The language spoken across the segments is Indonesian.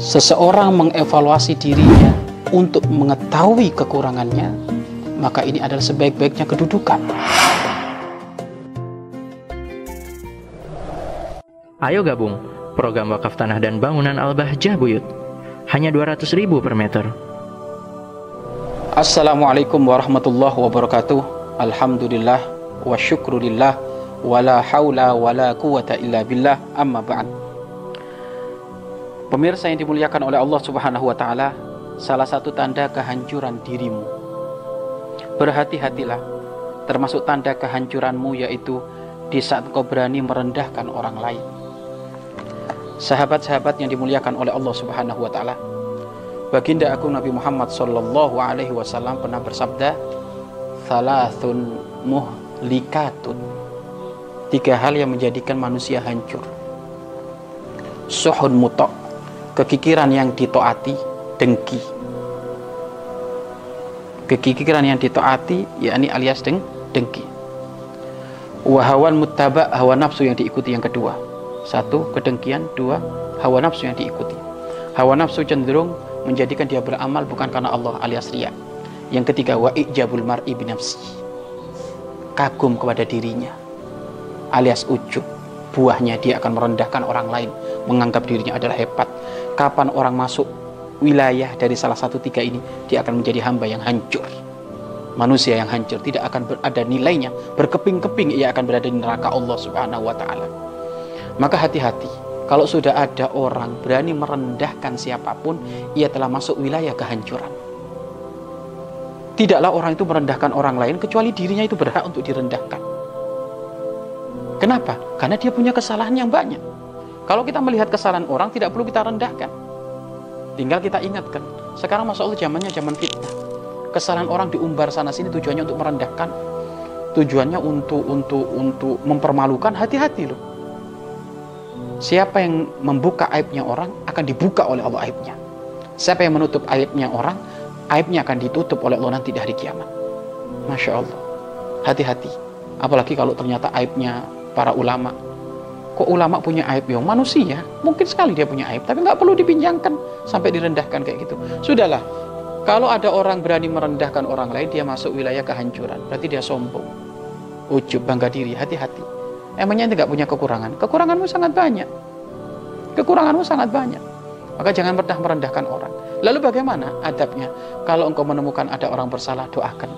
seseorang mengevaluasi dirinya untuk mengetahui kekurangannya, maka ini adalah sebaik-baiknya kedudukan. Ayo gabung program wakaf tanah dan bangunan Al-Bahjah Buyut. Hanya 200 ribu per meter. Assalamualaikum warahmatullahi wabarakatuh. Alhamdulillah wa syukrulillah wa la hawla wa la quwata illa billah amma ba'd. Pemirsa yang dimuliakan oleh Allah Subhanahu wa taala, salah satu tanda kehancuran dirimu. Berhati-hatilah, termasuk tanda kehancuranmu yaitu di saat kau berani merendahkan orang lain. Sahabat-sahabat yang dimuliakan oleh Allah Subhanahu wa taala. Baginda aku Nabi Muhammad sallallahu alaihi wasallam pernah bersabda, "Thalathun muhlikatun." Tiga hal yang menjadikan manusia hancur. Suhun mutok, kekikiran yang ditoati, dengki. Kekikiran yang ditoati, yakni alias deng, dengki. Wahawan muttaba, hawa nafsu yang diikuti yang kedua satu, kedengkian. Dua, hawa nafsu yang diikuti. Hawa nafsu cenderung menjadikan dia beramal bukan karena Allah alias ria. Yang ketiga, wa ijabul mar'i binafsi. Kagum kepada dirinya. Alias ujub. Buahnya dia akan merendahkan orang lain. Menganggap dirinya adalah hebat. Kapan orang masuk wilayah dari salah satu tiga ini, dia akan menjadi hamba yang hancur. Manusia yang hancur tidak akan berada nilainya. Berkeping-keping ia akan berada di neraka Allah subhanahu wa ta'ala. Maka hati-hati, kalau sudah ada orang berani merendahkan siapa pun, ia telah masuk wilayah kehancuran. Tidaklah orang itu merendahkan orang lain kecuali dirinya itu berhak untuk direndahkan. Kenapa? Karena dia punya kesalahan yang banyak. Kalau kita melihat kesalahan orang, tidak perlu kita rendahkan. Tinggal kita ingatkan. Sekarang masa Allah zamannya zaman fitnah. Kesalahan orang diumbar sana sini tujuannya untuk merendahkan, tujuannya untuk untuk untuk mempermalukan. Hati-hati loh. Siapa yang membuka aibnya orang akan dibuka oleh Allah aibnya. Siapa yang menutup aibnya orang, aibnya akan ditutup oleh Allah nanti di hari kiamat. Masya Allah. Hati-hati. Apalagi kalau ternyata aibnya para ulama. Kok ulama punya aib? Ya manusia. Mungkin sekali dia punya aib. Tapi nggak perlu dipinjangkan sampai direndahkan kayak gitu. Sudahlah. Kalau ada orang berani merendahkan orang lain, dia masuk wilayah kehancuran. Berarti dia sombong. Ujub, bangga diri. Hati-hati. Emangnya tidak punya kekurangan? Kekuranganmu sangat banyak. Kekuranganmu sangat banyak. Maka jangan pernah merendahkan orang. Lalu bagaimana adabnya? Kalau engkau menemukan ada orang bersalah, doakan.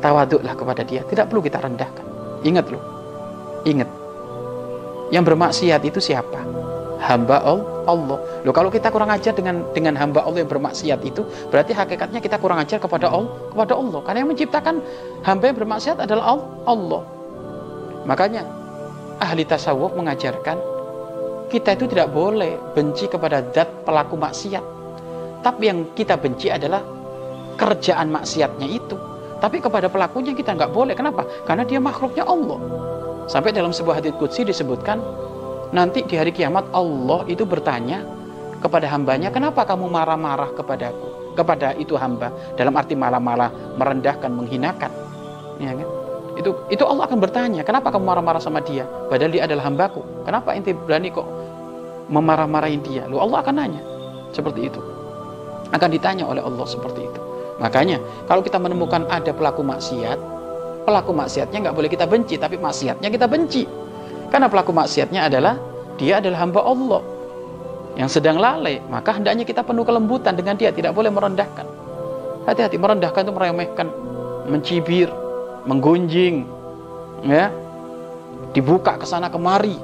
Tawaduklah kepada dia. Tidak perlu kita rendahkan. Ingat loh. Ingat. Yang bermaksiat itu siapa? Hamba Allah. Loh kalau kita kurang ajar dengan dengan hamba Allah yang bermaksiat itu, berarti hakikatnya kita kurang ajar kepada Allah, kepada Allah. Karena yang menciptakan hamba yang bermaksiat adalah Allah. Makanya ahli tasawuf mengajarkan kita itu tidak boleh benci kepada zat pelaku maksiat. Tapi yang kita benci adalah kerjaan maksiatnya itu. Tapi kepada pelakunya kita nggak boleh. Kenapa? Karena dia makhluknya Allah. Sampai dalam sebuah hadits qudsi disebutkan nanti di hari kiamat Allah itu bertanya kepada hambanya, kenapa kamu marah-marah kepadaku? Kepada itu hamba. Dalam arti malah-malah merendahkan, menghinakan. Ya kan? itu itu Allah akan bertanya kenapa kamu marah-marah sama dia padahal dia adalah hambaku kenapa inti berani kok memarah-marahin dia lu Allah akan nanya seperti itu akan ditanya oleh Allah seperti itu makanya kalau kita menemukan ada pelaku maksiat pelaku maksiatnya nggak boleh kita benci tapi maksiatnya kita benci karena pelaku maksiatnya adalah dia adalah hamba Allah yang sedang lalai maka hendaknya kita penuh kelembutan dengan dia tidak boleh merendahkan hati-hati merendahkan itu meremehkan mencibir menggunjing, ya, dibuka ke sana kemari,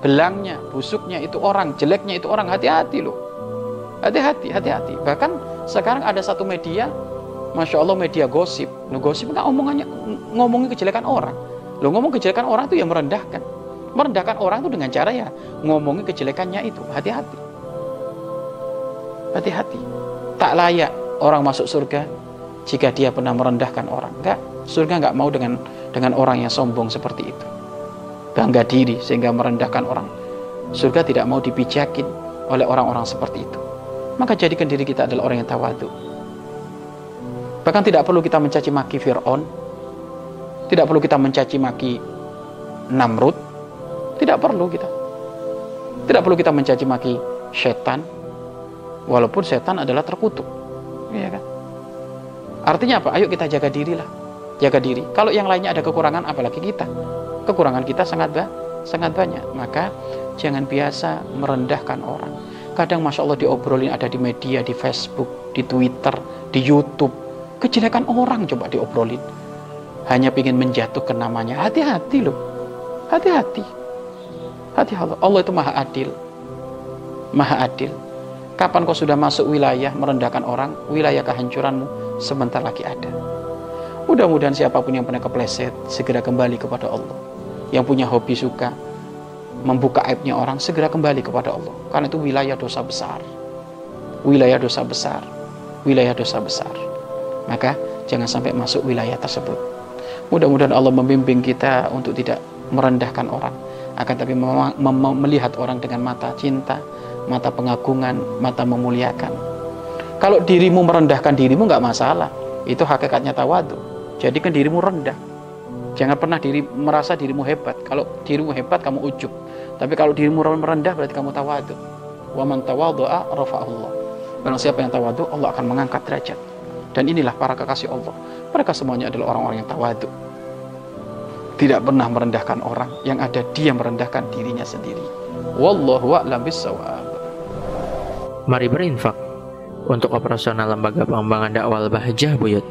gelangnya, busuknya itu orang, jeleknya itu orang, hati-hati loh. Hati-hati, hati-hati. Bahkan sekarang ada satu media, masya Allah media gosip. Lo gosip nggak omongannya ngomongin kejelekan orang. Lo ngomong kejelekan orang itu yang merendahkan. Merendahkan orang itu dengan cara ya ngomongin kejelekannya itu. Hati-hati. Hati-hati. Tak layak orang masuk surga jika dia pernah merendahkan orang. Enggak. Surga nggak mau dengan dengan orang yang sombong seperti itu. Bangga diri sehingga merendahkan orang. Surga tidak mau dipijakin oleh orang-orang seperti itu. Maka jadikan diri kita adalah orang yang tawadu. Bahkan tidak perlu kita mencaci maki Fir'aun. Tidak perlu kita mencaci maki Namrud. Tidak perlu kita. Tidak perlu kita mencaci maki setan. Walaupun setan adalah terkutuk. Iya kan? Artinya apa? Ayo kita jaga diri lah. Jaga diri. Kalau yang lainnya ada kekurangan, apalagi kita. Kekurangan kita sangat ba sangat banyak. Maka jangan biasa merendahkan orang. Kadang Masya Allah diobrolin ada di media, di Facebook, di Twitter, di Youtube. Kejelekan orang coba diobrolin. Hanya ingin menjatuhkan namanya. Hati-hati loh. Hati-hati. Hati Allah. Allah itu maha adil. Maha adil. Kapan kau sudah masuk wilayah merendahkan orang, wilayah kehancuranmu sebentar lagi ada. Mudah-mudahan siapa pun yang pernah kepleset segera kembali kepada Allah. Yang punya hobi suka membuka aibnya orang segera kembali kepada Allah. Karena itu wilayah dosa besar. Wilayah dosa besar. Wilayah dosa besar. Maka jangan sampai masuk wilayah tersebut. Mudah-mudahan Allah membimbing kita untuk tidak merendahkan orang, akan tapi melihat orang dengan mata cinta, mata pengagungan, mata memuliakan. Kalau dirimu merendahkan dirimu nggak masalah, itu hakikatnya tawadu. Jadikan dirimu rendah. Jangan pernah diri merasa dirimu hebat. Kalau dirimu hebat kamu ujub. Tapi kalau dirimu merendah berarti kamu tawadu. Wa man tawadhu'a rafa'allah. Barang siapa yang tawadu, Allah akan mengangkat derajat. Dan inilah para kekasih Allah. Mereka semuanya adalah orang-orang yang tawadu. Tidak pernah merendahkan orang, yang ada dia merendahkan dirinya sendiri. Wallahu a'lam bissawab. Mari berinfak untuk operasional lembaga pengembangan dakwah Bahjah Buyut.